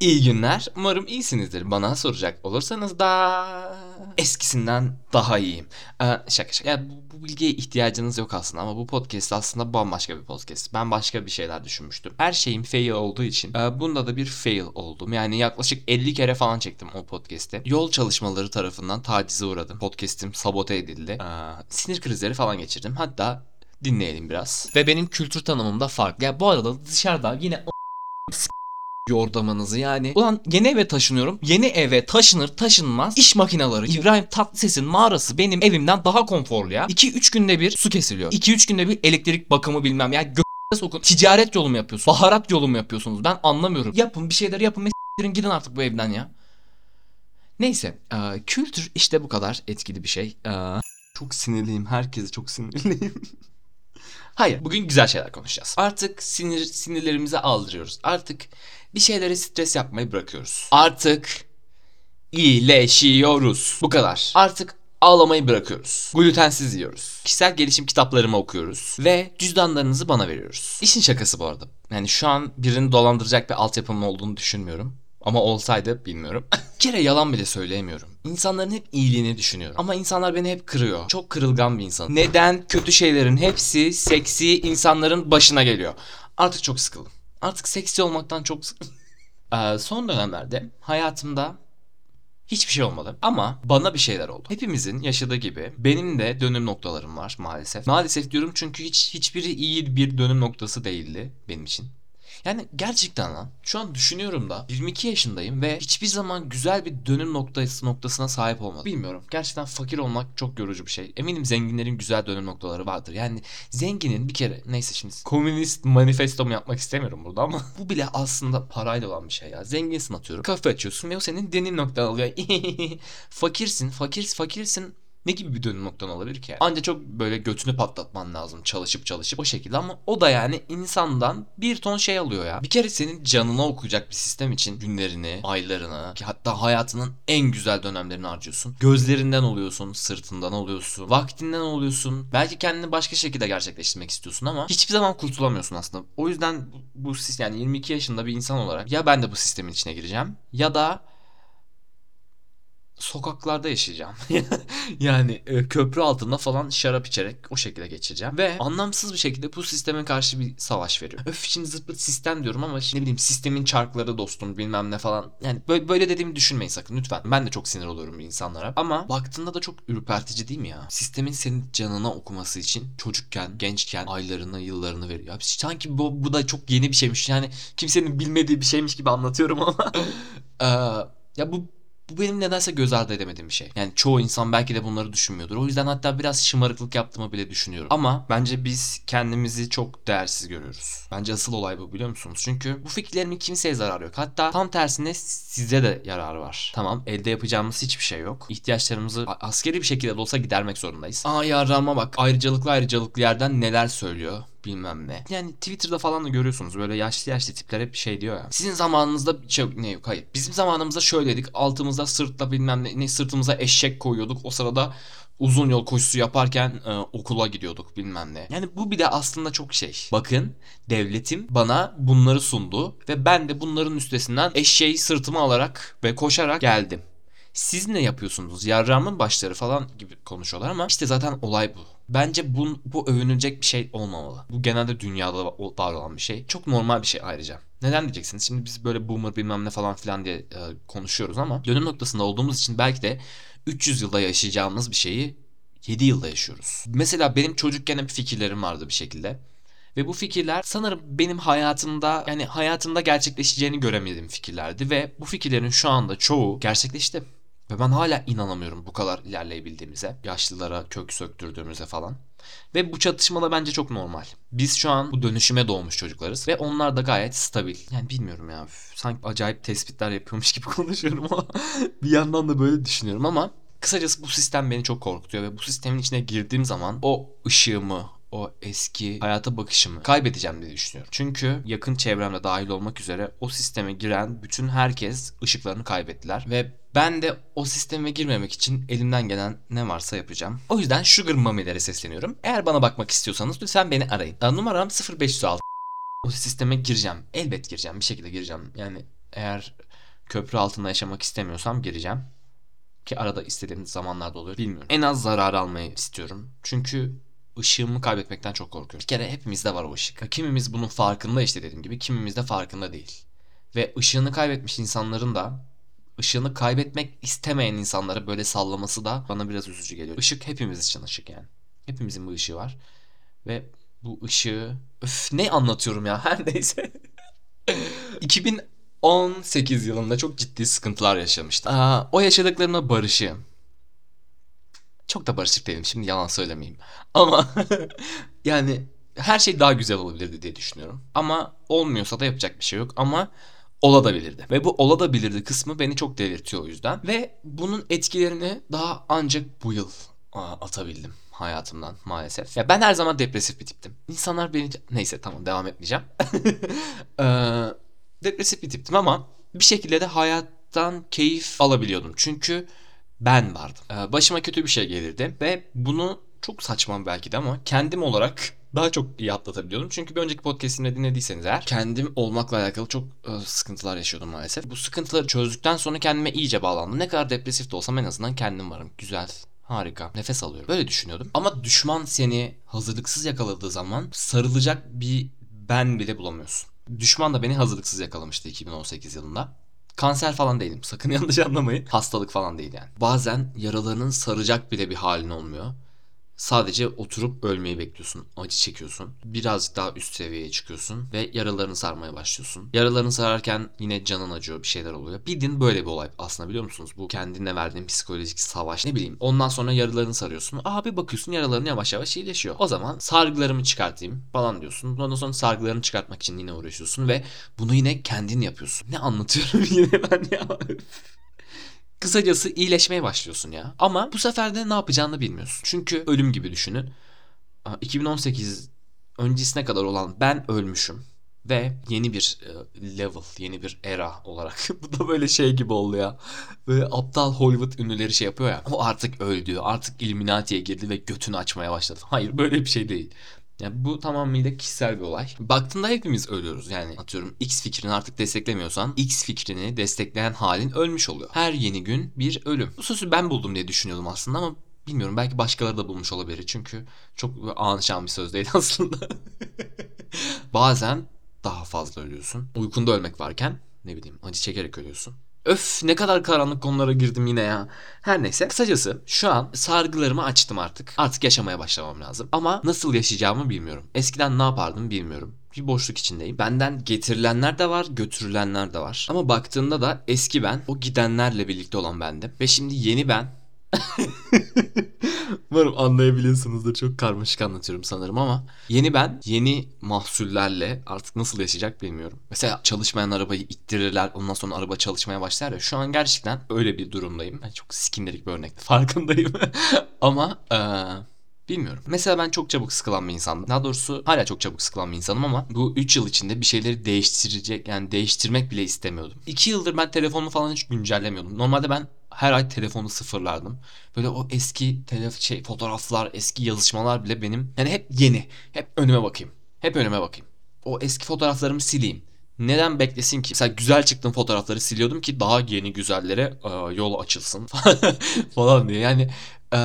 İyi günler. Umarım iyisinizdir. Bana soracak olursanız da eskisinden daha iyiyim. Ee, şaka şaka. Ya bu, bu bilgiye ihtiyacınız yok aslında ama bu podcast aslında bambaşka bir podcast. Ben başka bir şeyler düşünmüştüm. Her şeyim fail olduğu için e, bunda da bir fail oldum. Yani yaklaşık 50 kere falan çektim o podcast'i. Yol çalışmaları tarafından tacize uğradım. Podcast'im sabote edildi. Ee, sinir krizleri falan geçirdim. Hatta dinleyelim biraz. Ve benim kültür tanımım da farklı. Ya bu arada dışarıda yine yordamınızı yani. Ulan yeni eve taşınıyorum. Yeni eve taşınır taşınmaz iş makineleri. İbrahim Tatlıses'in mağarası benim evimden daha konforlu ya. 2-3 günde bir su kesiliyor. 2-3 günde bir elektrik bakımı bilmem ya. Gö- sokun. Ticaret yolu mu yapıyorsunuz? Baharat yolu mu yapıyorsunuz? Ben anlamıyorum. Yapın bir şeyler yapın. ve s**tirin gidin artık bu evden ya. Neyse. e, kültür işte bu kadar etkili bir şey. E, çok sinirliyim. Herkese çok sinirliyim. Hayır, bugün güzel şeyler konuşacağız. Artık sinir sinirlerimizi aldırıyoruz. Artık bir şeylere stres yapmayı bırakıyoruz. Artık iyileşiyoruz. Bu kadar. Artık ağlamayı bırakıyoruz. Glutensiz yiyoruz. Kişisel gelişim kitaplarımı okuyoruz. Ve cüzdanlarınızı bana veriyoruz. İşin şakası bu arada. Yani şu an birini dolandıracak bir altyapımın olduğunu düşünmüyorum. Ama olsaydı bilmiyorum. bir kere yalan bile söyleyemiyorum. İnsanların hep iyiliğini düşünüyorum. Ama insanlar beni hep kırıyor. Çok kırılgan bir insanım. Neden kötü şeylerin hepsi seksi insanların başına geliyor? Artık çok sıkıldım. Artık seksi olmaktan çok. Ee, son dönemlerde hayatımda hiçbir şey olmadı. Ama bana bir şeyler oldu. Hepimizin yaşadığı gibi benim de dönüm noktalarım var maalesef. Maalesef diyorum çünkü hiç hiçbiri iyi bir dönüm noktası değildi benim için. Yani gerçekten lan şu an düşünüyorum da 22 yaşındayım ve hiçbir zaman güzel bir dönüm noktası noktasına sahip olmadım. Bilmiyorum. Gerçekten fakir olmak çok yorucu bir şey. Eminim zenginlerin güzel dönüm noktaları vardır. Yani zenginin bir kere neyse şimdi komünist manifestomu yapmak istemiyorum burada ama bu bile aslında parayla olan bir şey ya. Zenginsin atıyorum. Kafe açıyorsun ve o senin dönüm noktan oluyor. Fakirsin, fakir, fakirsin ne gibi bir dönüm noktan olabilir ki? Anca çok böyle götünü patlatman lazım çalışıp çalışıp o şekilde ama o da yani insandan bir ton şey alıyor ya. Bir kere senin canına okuyacak bir sistem için günlerini, aylarını ki hatta hayatının en güzel dönemlerini harcıyorsun. Gözlerinden oluyorsun, sırtından oluyorsun, vaktinden oluyorsun. Belki kendini başka şekilde gerçekleştirmek istiyorsun ama hiçbir zaman kurtulamıyorsun aslında. O yüzden bu, bu yani 22 yaşında bir insan olarak ya ben de bu sistemin içine gireceğim ya da sokaklarda yaşayacağım. yani e, köprü altında falan şarap içerek o şekilde geçireceğim. Ve anlamsız bir şekilde bu sisteme karşı bir savaş veriyor. Öf şimdi zırt sistem diyorum ama ne bileyim sistemin çarkları dostum bilmem ne falan. Yani böyle, böyle dediğimi düşünmeyin sakın lütfen. Ben de çok sinir oluyorum insanlara. Ama baktığında da çok ürpertici değil mi ya? Sistemin senin canına okuması için çocukken, gençken aylarını, yıllarını veriyor. Abi sanki bu, bu da çok yeni bir şeymiş. Yani kimsenin bilmediği bir şeymiş gibi anlatıyorum ama. Eee, ya bu bu benim nedense göz ardı edemediğim bir şey. Yani çoğu insan belki de bunları düşünmüyordur. O yüzden hatta biraz şımarıklık yaptığımı bile düşünüyorum. Ama bence biz kendimizi çok değersiz görüyoruz. Bence asıl olay bu biliyor musunuz? Çünkü bu fikirlerimin kimseye zararı yok. Hatta tam tersine size de yararı var. Tamam elde yapacağımız hiçbir şey yok. İhtiyaçlarımızı askeri bir şekilde de olsa gidermek zorundayız. Aa yarrağıma bak ayrıcalıklı ayrıcalıklı yerden neler söylüyor bilmem ne. Yani Twitter'da falan da görüyorsunuz böyle yaşlı yaşlı tipler hep şey diyor ya. Sizin zamanınızda şey ne yok hayır. Bizim zamanımızda şöyleydik. Altımızda sırtla bilmem ne, ne sırtımıza eşek koyuyorduk. O sırada uzun yol koşusu yaparken e, okula gidiyorduk bilmem ne. Yani bu bir de aslında çok şey. Bakın devletim bana bunları sundu ve ben de bunların üstesinden eşeği sırtıma alarak ve koşarak geldim. Siz ne yapıyorsunuz? Yarrağımın başları falan gibi konuşuyorlar ama işte zaten olay bu. Bence bu, bu övünülecek bir şey olmamalı. Bu genelde dünyada var olan bir şey. Çok normal bir şey ayrıca. Neden diyeceksiniz? Şimdi biz böyle boomer bilmem ne falan filan diye e, konuşuyoruz ama dönüm noktasında olduğumuz için belki de 300 yılda yaşayacağımız bir şeyi 7 yılda yaşıyoruz. Mesela benim çocukken hep fikirlerim vardı bir şekilde. Ve bu fikirler sanırım benim hayatımda yani hayatımda gerçekleşeceğini göremediğim fikirlerdi ve bu fikirlerin şu anda çoğu gerçekleşti. Ve ben hala inanamıyorum bu kadar ilerleyebildiğimize. Yaşlılara kök söktürdüğümüze falan. Ve bu çatışma da bence çok normal. Biz şu an bu dönüşüme doğmuş çocuklarız. Ve onlar da gayet stabil. Yani bilmiyorum ya. sanki acayip tespitler yapıyormuş gibi konuşuyorum ama bir yandan da böyle düşünüyorum ama kısacası bu sistem beni çok korkutuyor ve bu sistemin içine girdiğim zaman o ışığımı, o eski hayata bakışımı kaybedeceğim diye düşünüyorum. Çünkü yakın çevremde dahil olmak üzere o sisteme giren bütün herkes ışıklarını kaybettiler ve ben de o sisteme girmemek için elimden gelen ne varsa yapacağım. O yüzden Sugar Mummy'lere sesleniyorum. Eğer bana bakmak istiyorsanız lütfen beni arayın. Numaram 0506. O sisteme gireceğim. Elbet gireceğim. Bir şekilde gireceğim. Yani eğer köprü altında yaşamak istemiyorsam gireceğim. Ki arada istediğim zamanlarda oluyor bilmiyorum. En az zarar almayı istiyorum. Çünkü ışığımı kaybetmekten çok korkuyorum. Bir kere hepimizde var o ışık. Kimimiz bunun farkında işte dediğim gibi. Kimimiz de farkında değil. Ve ışığını kaybetmiş insanların da ışığını kaybetmek istemeyen insanlara böyle sallaması da bana biraz üzücü geliyor. Işık hepimiz için ışık yani. Hepimizin bu ışığı var. Ve bu ışığı... Öf ne anlatıyorum ya her neyse. 2018 yılında çok ciddi sıkıntılar yaşamıştım. Aa, o yaşadıklarımla barışığım. Çok da barışık değilim şimdi yalan söylemeyeyim. Ama yani her şey daha güzel olabilirdi diye düşünüyorum. Ama olmuyorsa da yapacak bir şey yok. Ama olabilirdi. Ve bu olabilirdi kısmı beni çok delirtiyor o yüzden. Ve bunun etkilerini daha ancak bu yıl atabildim hayatımdan maalesef. Ya ben her zaman depresif bir tiptim. İnsanlar beni neyse tamam devam etmeyeceğim. ee, depresif bir tiptim ama bir şekilde de hayattan keyif alabiliyordum. Çünkü ben vardım. Ee, başıma kötü bir şey gelirdi ve bunu çok saçma belki de ama kendim olarak daha çok iyi atlatabiliyordum. Çünkü bir önceki podcast'imde dinlediyseniz eğer kendim olmakla alakalı çok e, sıkıntılar yaşıyordum maalesef. Bu sıkıntıları çözdükten sonra kendime iyice bağlandım. Ne kadar depresif de olsam en azından kendim varım. Güzel, harika. Nefes alıyorum. Böyle düşünüyordum. Ama düşman seni hazırlıksız yakaladığı zaman sarılacak bir ben bile bulamıyorsun. Düşman da beni hazırlıksız yakalamıştı 2018 yılında. Kanser falan değilim. Sakın yanlış anlamayın. Hastalık falan değil yani. Bazen yaralarının saracak bile bir halin olmuyor. Sadece oturup ölmeyi bekliyorsun. Acı çekiyorsun. Birazcık daha üst seviyeye çıkıyorsun ve yaralarını sarmaya başlıyorsun. Yaralarını sararken yine canın acıyor bir şeyler oluyor. Bildiğin böyle bir olay aslında biliyor musunuz? Bu kendine verdiğin psikolojik savaş ne bileyim. Ondan sonra yaralarını sarıyorsun. Abi bakıyorsun yaraların yavaş yavaş iyileşiyor. O zaman sargılarımı çıkartayım falan diyorsun. Ondan sonra sargılarını çıkartmak için yine uğraşıyorsun ve bunu yine kendin yapıyorsun. Ne anlatıyorum yine ben ya. Kısacası iyileşmeye başlıyorsun ya. Ama bu sefer de ne yapacağını bilmiyorsun. Çünkü ölüm gibi düşünün. 2018 öncesine kadar olan ben ölmüşüm. Ve yeni bir e, level, yeni bir era olarak. bu da böyle şey gibi oldu ya. Böyle aptal Hollywood ünlüleri şey yapıyor ya. O artık öldü, artık Illuminati'ye girdi ve götünü açmaya başladı. Hayır böyle bir şey değil. Yani bu tamamıyla kişisel bir olay. Baktığında hepimiz ölüyoruz. Yani atıyorum X fikrini artık desteklemiyorsan X fikrini destekleyen halin ölmüş oluyor. Her yeni gün bir ölüm. Bu sözü ben buldum diye düşünüyordum aslında ama bilmiyorum belki başkaları da bulmuş olabilir. Çünkü çok anışan bir söz değil aslında. Bazen daha fazla ölüyorsun. Uykunda ölmek varken ne bileyim acı çekerek ölüyorsun. Öf ne kadar karanlık konulara girdim yine ya. Her neyse. Kısacası şu an sargılarımı açtım artık. Artık yaşamaya başlamam lazım. Ama nasıl yaşayacağımı bilmiyorum. Eskiden ne yapardım bilmiyorum. Bir boşluk içindeyim. Benden getirilenler de var, götürülenler de var. Ama baktığında da eski ben, o gidenlerle birlikte olan bendim. Ve şimdi yeni ben Umarım anlayabiliyorsunuzdur. Çok karmaşık anlatıyorum sanırım ama yeni ben yeni mahsullerle artık nasıl yaşayacak bilmiyorum. Mesela çalışmayan arabayı ittirirler. Ondan sonra araba çalışmaya başlar ya. Şu an gerçekten öyle bir durumdayım. Ben çok skinderik bir örnekti. Farkındayım. ama ee, Bilmiyorum. Mesela ben çok çabuk sıkılan bir insandım. Daha doğrusu hala çok çabuk sıkılan bir insanım ama bu 3 yıl içinde bir şeyleri değiştirecek yani değiştirmek bile istemiyordum. 2 yıldır ben telefonumu falan hiç güncellemiyordum. Normalde ben her ay telefonu sıfırlardım. Böyle o eski telef şey fotoğraflar, eski yazışmalar bile benim yani hep yeni. Hep önüme bakayım. Hep önüme bakayım. O eski fotoğraflarımı sileyim. Neden beklesin ki? Mesela güzel çıktığım fotoğrafları siliyordum ki daha yeni güzellere e, yol açılsın falan diye. Yani e,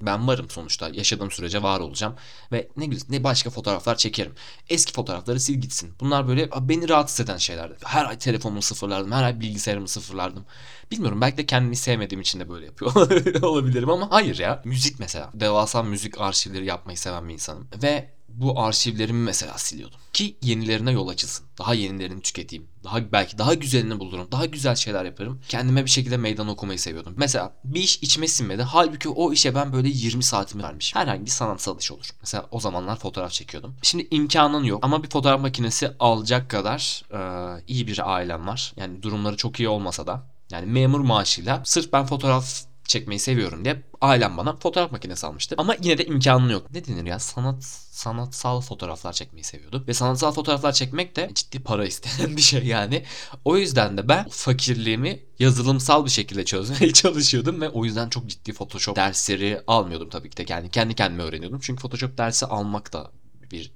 ben varım sonuçta. Yaşadığım sürece var olacağım. Ve ne güzel ne başka fotoğraflar çekerim. Eski fotoğrafları sil gitsin. Bunlar böyle beni rahatsız eden şeylerdi. Her ay telefonumu sıfırlardım. Her ay bilgisayarımı sıfırlardım. Bilmiyorum belki de kendimi sevmediğim için de böyle yapıyor olabilirim ama hayır ya. Müzik mesela. Devasa müzik arşivleri yapmayı seven bir insanım. Ve bu arşivlerimi mesela siliyordum. Ki yenilerine yol açılsın. Daha yenilerini tüketeyim. Daha belki daha güzelini bulurum. Daha güzel şeyler yaparım. Kendime bir şekilde meydan okumayı seviyordum. Mesela bir iş içime sinmedi. Halbuki o işe ben böyle 20 saatimi vermişim. Herhangi bir sanatsal iş olur. Mesela o zamanlar fotoğraf çekiyordum. Şimdi imkanın yok ama bir fotoğraf makinesi alacak kadar e, iyi bir ailem var. Yani durumları çok iyi olmasa da yani memur maaşıyla sırf ben fotoğraf çekmeyi seviyorum diye ailem bana fotoğraf makinesi almıştı. Ama yine de imkanı yok. Ne denir ya? Sanat sanatsal fotoğraflar çekmeyi seviyordu. Ve sanatsal fotoğraflar çekmek de ciddi para isteyen bir şey yani. O yüzden de ben fakirliğimi yazılımsal bir şekilde çözmeye çalışıyordum ve o yüzden çok ciddi Photoshop dersleri almıyordum tabii ki de. Yani kendi kendime öğreniyordum. Çünkü Photoshop dersi almak da bir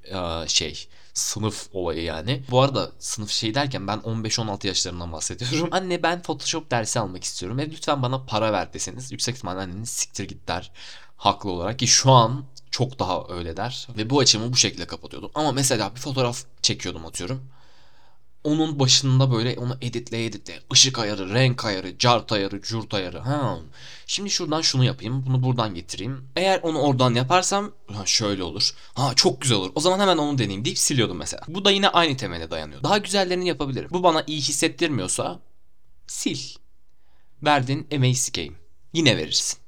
şey sınıf olayı yani. Bu arada sınıf şey derken ben 15-16 yaşlarından bahsediyorum. Anne ben Photoshop dersi almak istiyorum ve lütfen bana para ver deseniz yüksek ihtimalle anneniz siktir git der. Haklı olarak ki şu an çok daha öyle der. Ve bu açımı bu şekilde kapatıyordum. Ama mesela bir fotoğraf çekiyordum atıyorum. Onun başında böyle onu editle editle ışık ayarı, renk ayarı, cart ayarı, curt ayarı. Ha. Şimdi şuradan şunu yapayım, bunu buradan getireyim. Eğer onu oradan yaparsam ha şöyle olur. Ha çok güzel olur. O zaman hemen onu deneyeyim deyip siliyordum mesela. Bu da yine aynı temele dayanıyor. Daha güzellerini yapabilirim. Bu bana iyi hissettirmiyorsa sil. Verdiğin emeği sikeyim. Yine verirsin.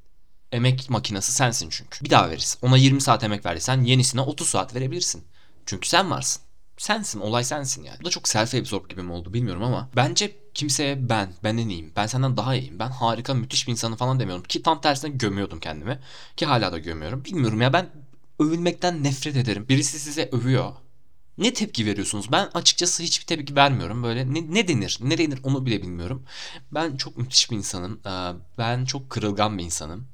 Emek makinesi sensin çünkü. Bir daha verirsin. Ona 20 saat emek verdiysen yenisine 30 saat verebilirsin. Çünkü sen varsın. Sensin, olay sensin yani. Bu da çok self absorb gibi mi oldu bilmiyorum ama bence kimseye ben, ben en iyiyim, ben senden daha iyiyim, ben harika, müthiş bir insanım falan demiyorum. Ki tam tersine gömüyordum kendimi. Ki hala da gömüyorum. Bilmiyorum ya ben övülmekten nefret ederim. Birisi size övüyor. Ne tepki veriyorsunuz? Ben açıkçası hiçbir tepki vermiyorum. Böyle ne, ne denir? Ne denir onu bile bilmiyorum. Ben çok müthiş bir insanım. Ee, Ben çok kırılgan bir insanım.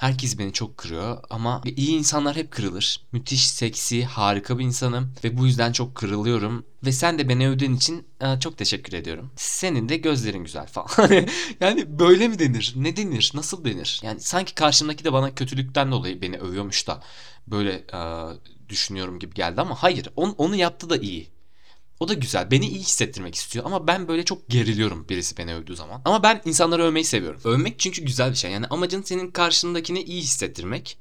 Herkes beni çok kırıyor ama iyi insanlar hep kırılır. Müthiş, seksi, harika bir insanım ve bu yüzden çok kırılıyorum. Ve sen de beni övdüğün için e, çok teşekkür ediyorum. Senin de gözlerin güzel falan. yani böyle mi denir? Ne denir? Nasıl denir? Yani sanki karşımdaki de bana kötülükten dolayı beni övüyormuş da böyle e, düşünüyorum gibi geldi ama hayır. On, onu yaptı da iyi. O da güzel. Beni iyi hissettirmek istiyor ama ben böyle çok geriliyorum birisi beni övdüğü zaman. Ama ben insanları övmeyi seviyorum. Övmek çünkü güzel bir şey. Yani amacın senin karşındakini iyi hissettirmek.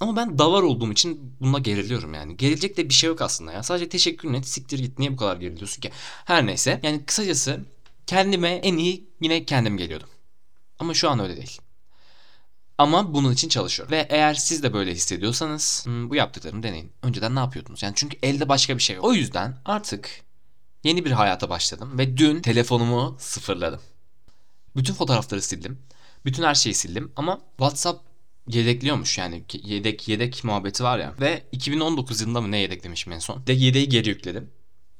Ama ben davar olduğum için buna geriliyorum yani. Gerilecek de bir şey yok aslında ya. Sadece teşekkür net siktir git. Niye bu kadar geriliyorsun ki? Her neyse. Yani kısacası kendime en iyi yine kendim geliyordum. Ama şu an öyle değil. Ama bunun için çalışıyorum. Ve eğer siz de böyle hissediyorsanız hmm, bu yaptıklarımı deneyin. Önceden ne yapıyordunuz? Yani çünkü elde başka bir şey yok. O yüzden artık yeni bir hayata başladım ve dün telefonumu sıfırladım. Bütün fotoğrafları sildim. Bütün her şeyi sildim ama WhatsApp yedekliyormuş yani yedek yedek muhabbeti var ya. Ve 2019 yılında mı ne yedeklemişim en son. De yedeği geri yükledim.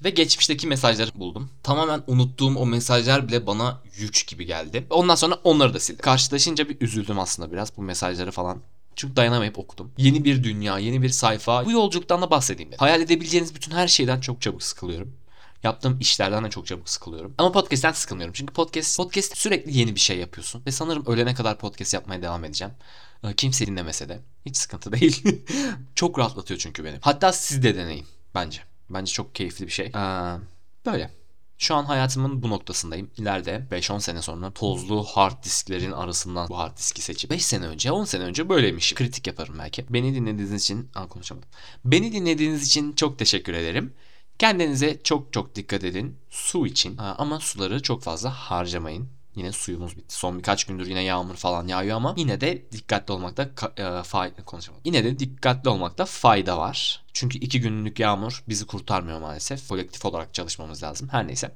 Ve geçmişteki mesajları buldum. Tamamen unuttuğum o mesajlar bile bana yük gibi geldi. Ondan sonra onları da sildim. Karşılaşınca bir üzüldüm aslında biraz bu mesajları falan. Çünkü dayanamayıp okudum. Yeni bir dünya, yeni bir sayfa. Bu yolculuktan da bahsedeyim dedim. Hayal edebileceğiniz bütün her şeyden çok çabuk sıkılıyorum. Yaptığım işlerden de çok çabuk sıkılıyorum. Ama podcast'ten sıkılmıyorum. Çünkü podcast, podcast sürekli yeni bir şey yapıyorsun. Ve sanırım ölene kadar podcast yapmaya devam edeceğim. Ee, Kimse dinlemese de. Hiç sıkıntı değil. çok rahatlatıyor çünkü beni. Hatta siz de deneyin bence. Bence çok keyifli bir şey. Ee, böyle. Şu an hayatımın bu noktasındayım. İleride 5-10 sene sonra tozlu hard disklerin arasından bu hard diski seçip 5 sene önce 10 sene önce böyleymiş. Kritik yaparım belki. Beni dinlediğiniz için Aa, konuşamadım. Beni dinlediğiniz için çok teşekkür ederim. Kendinize çok çok dikkat edin. Su için ama suları çok fazla harcamayın. Yine suyumuz bitti. Son birkaç gündür yine yağmur falan yağıyor ama yine de dikkatli olmakta e, fayda konuşamadım. Yine de dikkatli olmakta fayda var. Çünkü iki günlük yağmur bizi kurtarmıyor maalesef. Kolektif olarak çalışmamız lazım. Her neyse.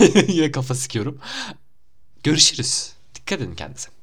yine kafa sıkıyorum. Görüşürüz. Dikkat edin kendinize.